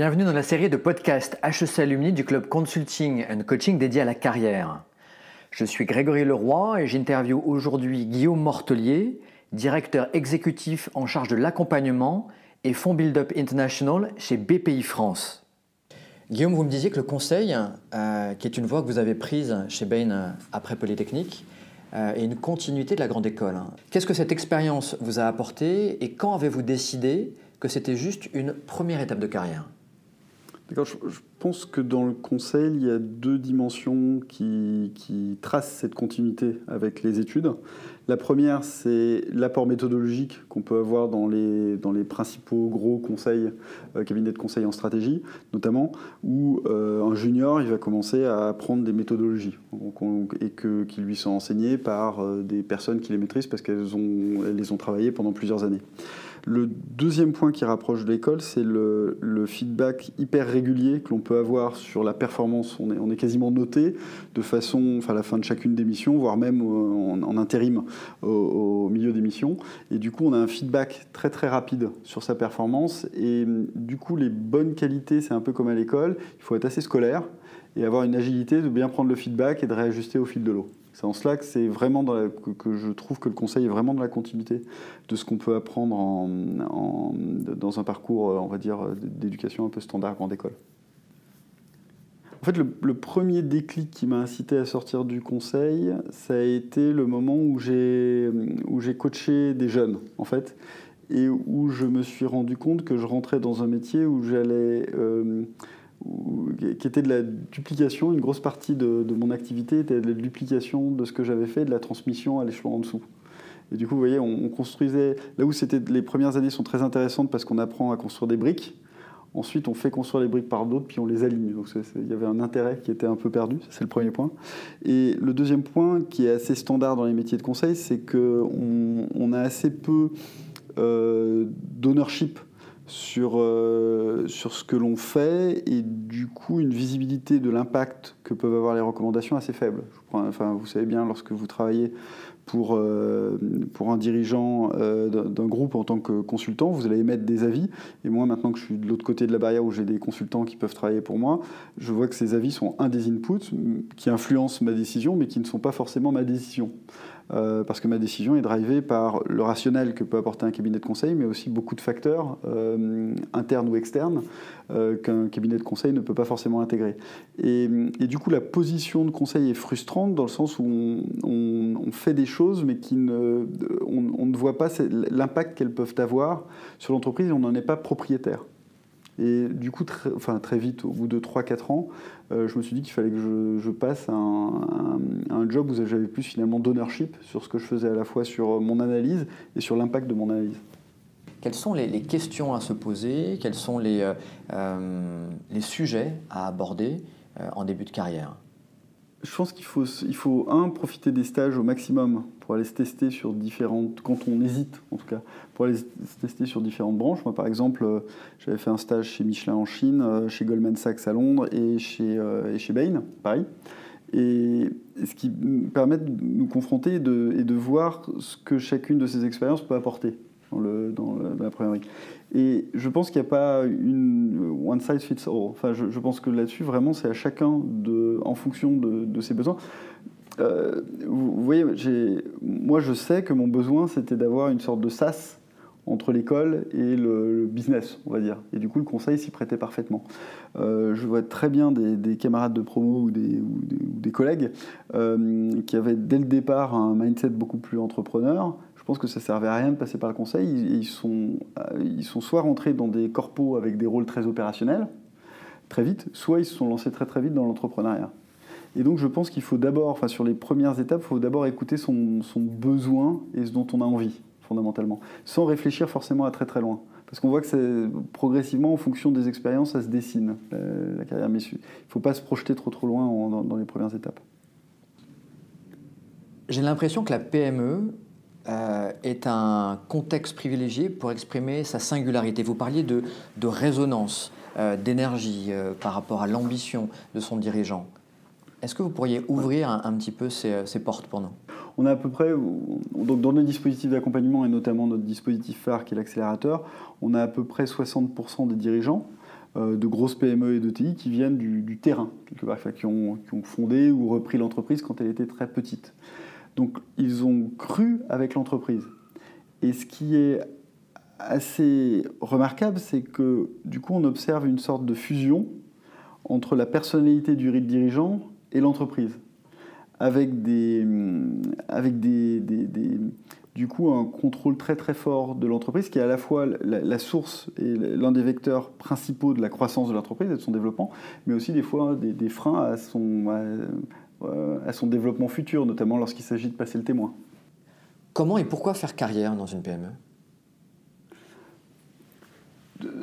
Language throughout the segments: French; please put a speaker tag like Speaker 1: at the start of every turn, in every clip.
Speaker 1: Bienvenue dans la série de podcasts HEC Alumni du club Consulting and Coaching dédié à la carrière. Je suis Grégory Leroy et j'interviewe aujourd'hui Guillaume Mortelier, directeur exécutif en charge de l'accompagnement et fonds Build Up International chez BPI France. Guillaume, vous me disiez que le conseil, euh, qui est une voie que vous avez prise chez Bain euh, après Polytechnique, euh, est une continuité de la grande école. Qu'est-ce que cette expérience vous a apporté et quand avez-vous décidé que c'était juste une première étape de carrière?
Speaker 2: Je, pense que dans le conseil, il y a deux dimensions qui, tracent cette continuité avec les études. La première, c'est l'apport méthodologique qu'on peut avoir dans les, dans les principaux gros conseils, euh, cabinets de conseil en stratégie, notamment, où euh, un junior il va commencer à apprendre des méthodologies et que, qui lui sont enseignées par euh, des personnes qui les maîtrisent parce qu'elles ont, elles les ont travaillées pendant plusieurs années. Le deuxième point qui rapproche de l'école, c'est le, feedback hyper régulier que l'on peut avoir sur la performance. On est, quasiment noté de façon, enfin à la fin de chacune des missions, voire même en, en intérim au, milieu des missions. Et du coup, on a un feedback très très rapide sur sa performance. Et du coup, les bonnes qualités, c'est un peu comme à l'école. Il faut être assez scolaire et avoir une agilité de bien prendre le feedback et de réajuster au fil de l'eau. C'est en cela que, c'est vraiment que, je trouve que le conseil est vraiment dans la continuité de ce qu'on peut apprendre dans un parcours, on va dire, d'éducation un peu standard grande école. En fait, le, premier déclic qui m'a incité à sortir du conseil, ça a été le moment où j'ai, où j'ai coaché des jeunes, en fait, et où je me suis rendu compte que je rentrais dans un métier où j'allais... Euh, qui était de la duplication. Une grosse partie de, mon activité était de la duplication de ce que j'avais fait, de la transmission à l'échelon en dessous. Et du coup, vous voyez, on, construisait. Là où c'était les premières années sont très intéressantes parce qu'on apprend à construire des briques. Ensuite, on fait construire les briques par d'autres, puis on les aligne. Donc, il y avait un intérêt qui était un peu perdu. C'est le premier point. Et le deuxième point, qui est assez standard dans les métiers de conseil, c'est qu'on on a assez peu euh, d'ownership sur, euh, sur ce que l'on fait et du coup une visibilité de l'impact que peuvent avoir les recommandations assez faible. enfin, vous savez bien, lorsque vous travaillez pour, euh, pour un dirigeant euh, d'un groupe en tant que consultant, vous allez émettre des avis. Et moi, maintenant que je suis de l'autre côté de la barrière où j'ai des consultants qui peuvent travailler pour moi, je vois que ces avis sont un des inputs qui influencent ma décision, mais qui ne sont pas forcément ma décision. Euh, parce que ma décision est drivée par le rationnel que peut apporter un cabinet de conseil, mais aussi beaucoup de facteurs euh, internes ou externes euh, qu'un cabinet de conseil ne peut pas forcément intégrer. Et, du coup, la position de conseil est frustrante dans le sens où on, fait des choses, mais qui ne, on, ne voit pas l'impact qu'elles peuvent avoir sur l'entreprise et on n'en est pas propriétaire. Et du coup, très, enfin, très vite, au bout de 3-4 ans, euh, je me suis dit qu'il fallait que je, passe à un, job où j'avais plus finalement d'ownership sur ce que je faisais à la fois sur mon analyse et sur l'impact de mon analyse.
Speaker 1: Quelles sont les, questions à se poser? Quels sont les, euh, euh, les sujets à aborder en début de carrière?
Speaker 2: Je pense qu'il faut, il faut, un, profiter des stages au maximum pour aller se tester sur différentes, quand on hésite en tout cas, pour aller se tester sur différentes branches. Moi par exemple, euh, j'avais fait un stage chez Michelin en Chine, euh, chez Goldman Sachs à Londres et chez, euh, et chez Bain, Paris. Et ce qui me permet de nous confronter et de voir ce que chacune de ces expériences peut apporter dans, la première vie. Et je pense qu'il n'y a pas une one size fits all. Enfin, je, pense que là-dessus, vraiment, c'est à chacun, de, en fonction de, ses besoins. Euh, vous, voyez, moi, je sais que mon besoin, c'était d'avoir une sorte de sas entre l'école et le, business, on va dire. Et du coup, le conseil s'y prêtait parfaitement. Euh, je vois très bien des, camarades de promo ou des, ou des, collègues euh, qui avaient dès le départ un mindset beaucoup plus entrepreneur, je pense que ça servait à rien de passer par le conseil. Ils, sont, euh, ils sont soit rentrés dans des corpos avec des rôles très opérationnels, très vite, soit ils se sont lancés très très vite dans l'entrepreneuriat. Et donc je pense qu'il faut d'abord, enfin sur les premières étapes, il faut d'abord écouter son, besoin et ce dont on a envie, fondamentalement, sans réfléchir forcément à très très loin. Parce qu'on voit que progressivement, en fonction des expériences, ça se dessine, la, carrière. Mais il ne faut pas se projeter trop trop loin dans les premières étapes.
Speaker 1: J'ai l'impression que la PME euh, est un contexte privilégié pour exprimer sa singularité. Vous parliez de, de résonance, euh, d'énergie euh, par rapport à l'ambition de son dirigeant. Est-ce que vous pourriez ouvrir un, petit peu ces, ces, portes pour nous?
Speaker 2: On a à peu près, donc dans nos dispositifs d'accompagnement et notamment notre dispositif phare qui est l'accélérateur, on a à peu près 60% des dirigeants de grosses PME et d'ETI qui viennent du, terrain, qui ont fondé ou repris l'entreprise quand elle était très petite. Donc ils ont cru avec l'entreprise. Et ce qui est assez remarquable, c'est que du coup on observe une sorte de fusion entre la personnalité du dirigeant et l'entreprise, avec des, avec des, du coup un contrôle très très fort de l'entreprise qui est à la fois la, source et l'un des vecteurs principaux de la croissance de l'entreprise et de son développement, mais aussi des fois des, freins à son, son développement futur, notamment lorsqu'il s'agit de passer le témoin.
Speaker 1: Comment et pourquoi faire carrière dans une PME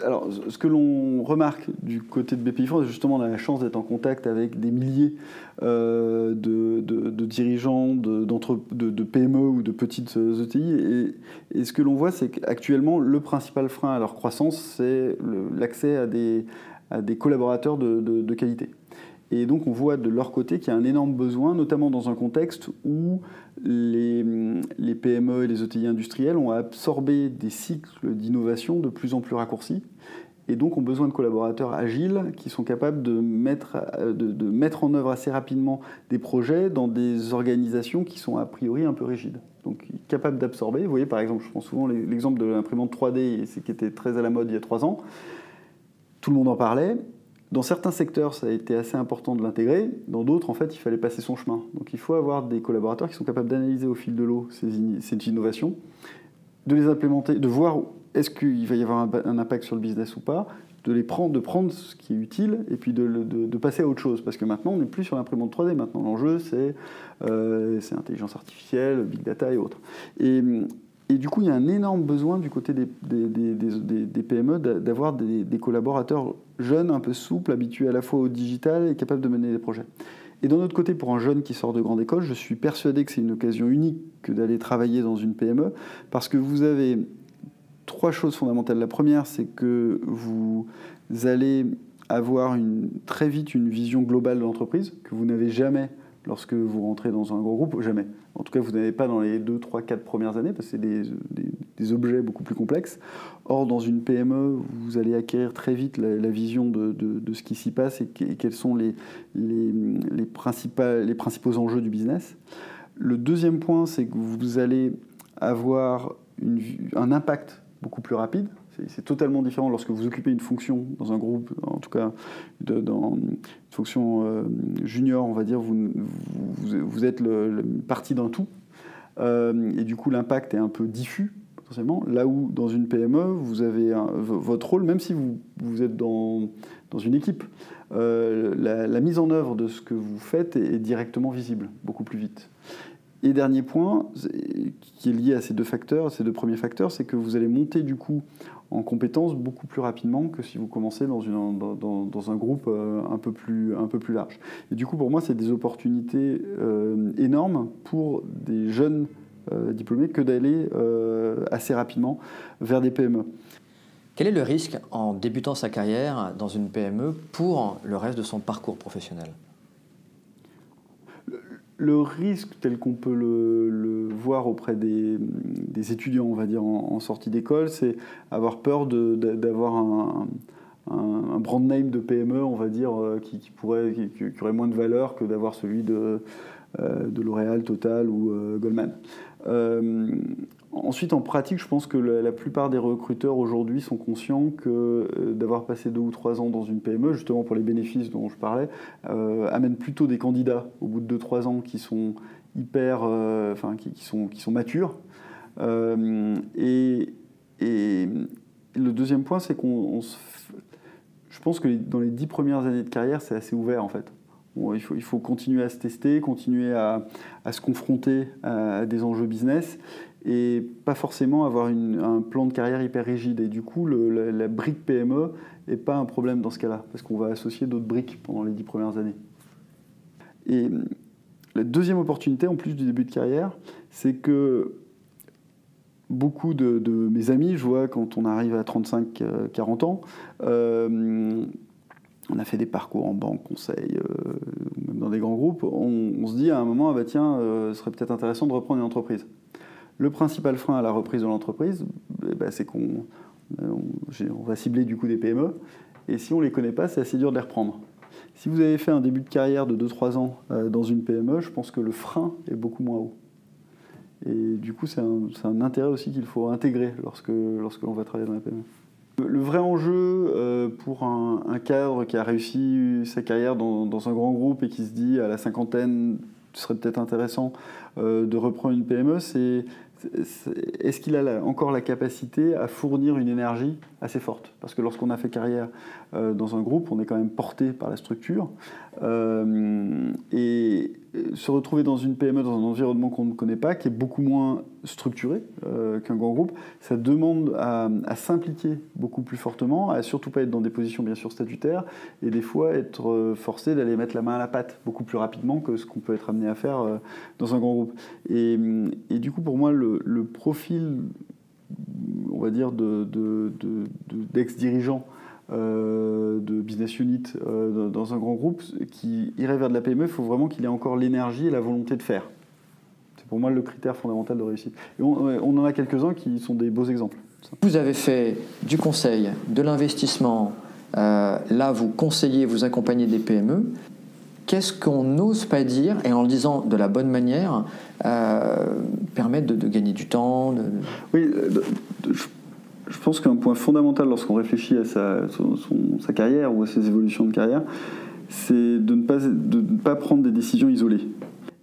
Speaker 2: alors, ce que l'on remarque du côté de BPI France, justement, on a la chance d'être en contact avec des milliers euh, de, dirigeants de, de, PME ou de petites ETI. E et, ce que l'on voit, c'est qu'actuellement, le principal frein à leur croissance, c'est l'accès à des, à des collaborateurs de qualité. Et donc on voit de leur côté qu'il y a un énorme besoin, notamment dans un contexte où les, PME et les ETI industriels ont absorbé des cycles d'innovation de plus en plus raccourcis et donc ont besoin de collaborateurs agiles qui sont capables de mettre, de, de mettre en œuvre assez rapidement des projets dans des organisations qui sont a priori un peu rigides. Donc capables d'absorber. Vous voyez par exemple, je prends souvent l'exemple de l'imprimante 3D, qui était très à la mode il y a trois ans. Tout le monde en parlait. Dans certains secteurs, ça a été assez important de l'intégrer. Dans d'autres, en fait, il fallait passer son chemin. Donc il faut avoir des collaborateurs qui sont capables d'analyser au fil de l'eau ces, innovations, de les implémenter, de voir est-ce qu'il va y avoir un, impact sur le business ou pas, de les prendre, de prendre ce qui est utile et puis de, passer à autre chose. Parce que maintenant, on n'est plus sur l'imprimante 3D. Maintenant, l'enjeu, c'est euh, intelligence artificielle, big data et autres. Et du coup, il y a un énorme besoin du côté des, PME d'avoir des, collaborateurs jeunes, un peu souples, habitués à la fois au digital et capables de mener des projets. Et d'un autre côté, pour un jeune qui sort de grande école, je suis persuadé que c'est une occasion unique que d'aller travailler dans une PME, parce que vous avez trois choses fondamentales. La première, c'est que vous allez avoir très vite une vision globale de l'entreprise que vous n'avez jamais lorsque vous rentrez dans un gros groupe, jamais. En tout cas, vous n'avez pas dans les 2, 3, 4 premières années, parce que c'est des, objets beaucoup plus complexes. Or, dans une PME, vous allez acquérir très vite la, vision de, ce qui s'y passe et, quels sont les principaux enjeux du business. Le deuxième point, c'est que vous allez avoir un impact beaucoup plus rapide c'est totalement différent lorsque vous occupez une fonction dans un groupe, en tout cas dans une fonction euh, junior, on va dire, vous, êtes le, partie d'un tout. Euh, et du coup, l'impact est un peu diffus, potentiellement. Là où, dans une PME, vous avez votre rôle, même si vous, êtes dans, dans une équipe, euh, la, mise en œuvre de ce que vous faites est directement visible, beaucoup plus vite. Et dernier point, qui est lié à ces deux facteurs, ces deux premiers facteurs, c'est que vous allez monter du coup en compétences beaucoup plus rapidement que si vous commencez dans, un groupe euh, un peu, plus, un peu plus large. Et du coup, pour moi, c'est des opportunités euh, énormes pour des jeunes euh, diplômés que d'aller assez rapidement vers des PME.
Speaker 1: Quel est le risque en débutant sa carrière dans une PME pour le reste de son parcours professionnel?
Speaker 2: Le risque tel qu'on peut le, voir auprès des, étudiants, on va dire, en, sortie d'école, c'est avoir peur d'avoir un, brand name de PME, on va dire, euh, qui, pourrait, qui, aurait moins de valeur que d'avoir celui de, euh, de L'Oréal, Total ou euh, Goldman. Ensuite, en pratique, je pense que la, plupart des recruteurs aujourd'hui sont conscients que d'avoir passé deux ou trois ans dans une PME, justement pour les bénéfices dont je parlais, amène plutôt des candidats au bout de deux trois ans qui sont hyper, enfin qui, sont, qui sont matures. Et, et, le deuxième point, c'est qu'on, je pense que dans les dix premières années de carrière, c'est assez ouvert en fait. il, faut, continuer à se tester, continuer à, à se confronter à des enjeux business et pas forcément avoir un plan de carrière hyper rigide. Et du coup, la, brique PME n'est pas un problème dans ce cas-là, parce qu'on va associer d'autres briques pendant les dix premières années. Et la deuxième opportunité, en plus du début de carrière, c'est que beaucoup de, mes amis, je vois quand on arrive à 35-40 euh, ans, euh, on a fait des parcours en banque, conseil, euh, même dans des grands groupes, on, se dit à un moment, ah bah tiens, ce serait peut-être intéressant de reprendre une entreprise. Le principal frein à la reprise de l'entreprise, eh ben, c'est qu'on on va cibler du coup des PME. Et si on ne les connaît pas, c'est assez dur de les reprendre. Si vous avez fait un début de carrière de 2-3 ans dans une PME, je pense que le frein est beaucoup moins haut. Et du coup, c'est un, intérêt aussi qu'il faut intégrer lorsque, lorsque l'on va travailler dans la PME. Le vrai enjeu euh, pour un, cadre qui a réussi sa carrière dans, un grand groupe et qui se dit à la cinquantaine, ce serait peut-être intéressant euh, de reprendre une PME, c'est est-ce qu'il a encore la capacité à fournir une énergie assez forte? Parce que lorsqu'on a fait carrière euh, dans un groupe, on est quand même porté par la structure. Et se retrouver dans une PME, dans un environnement qu'on ne connaît pas, qui est beaucoup moins structuré euh, qu'un grand groupe, ça demande à, s'impliquer beaucoup plus fortement, à surtout pas être dans des positions bien sûr statutaires, et des fois être forcé d'aller mettre la main à la pâte beaucoup plus rapidement que ce qu'on peut être amené à faire dans un grand groupe. Et, du coup, pour moi, le, profil, on va dire, d'ex-dirigeant, euh, de business unit euh, dans un grand groupe qui irait vers de la PME, il faut vraiment qu'il ait encore l'énergie et la volonté de faire. C'est pour moi le critère fondamental de réussite. Et on, en a quelques-uns qui sont des beaux exemples.
Speaker 1: Vous avez fait du conseil, de l'investissement. Euh, là, vous conseillez, vous accompagnez des PME. Qu'est-ce qu'on n'ose pas dire, et en le disant de la bonne manière, permettre de, gagner du temps
Speaker 2: Oui, je pense qu'un point fondamental lorsqu'on réfléchit à sa, carrière ou à ses évolutions de carrière, c'est de, ne pas, prendre des décisions isolées.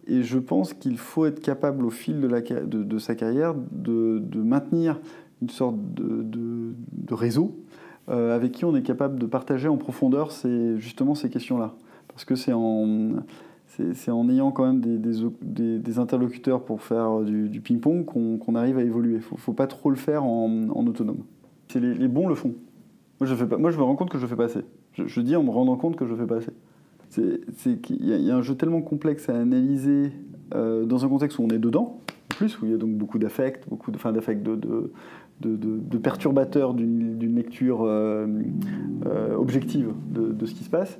Speaker 2: Et je pense qu'il faut être capable au fil de, sa carrière de, maintenir une sorte de, réseau euh, avec qui on est capable de partager en profondeur justement ces questions-là. Parce que c'est en, c'est en ayant quand même des, interlocuteurs pour faire du, ping-pong qu'on arrive à évoluer. Il ne faut, pas trop le faire en, autonome. Les, bons le font. Moi je, fais pas, moi, je me rends compte que je fais pas assez. Je, dis en me rendant compte que je fais pas assez. C'est qu'il y, a un jeu tellement complexe à analyser euh, dans un contexte où on est dedans, plus, où il y a donc beaucoup d'affects, beaucoup de, d'affects de, de, perturbateurs d'une lecture euh, euh, objective de, ce qui se passe.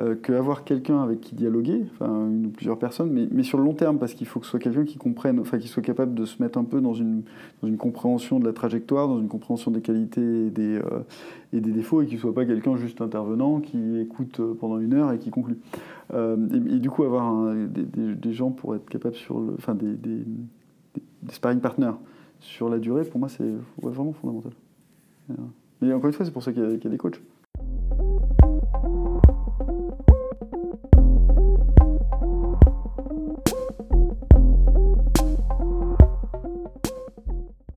Speaker 2: Euh, qu'avoir quelqu'un avec qui dialoguer, enfin une ou plusieurs personnes, mais, mais sur le long terme, parce qu'il faut que ce soit quelqu'un qui comprenne, enfin qui soit capable de se mettre un peu dans une, dans une compréhension de la trajectoire, dans une compréhension des qualités et des, et des défauts, et qu'il ne soit pas quelqu'un juste intervenant qui écoute pendant une heure et qui conclut. et, du coup, avoir des, des, gens pour être capable sur le, enfin des, sparring partners sur la durée, pour moi, c'est vraiment fondamental. Mais encore une fois, c'est pour ça qu'il y, y, a des coachs.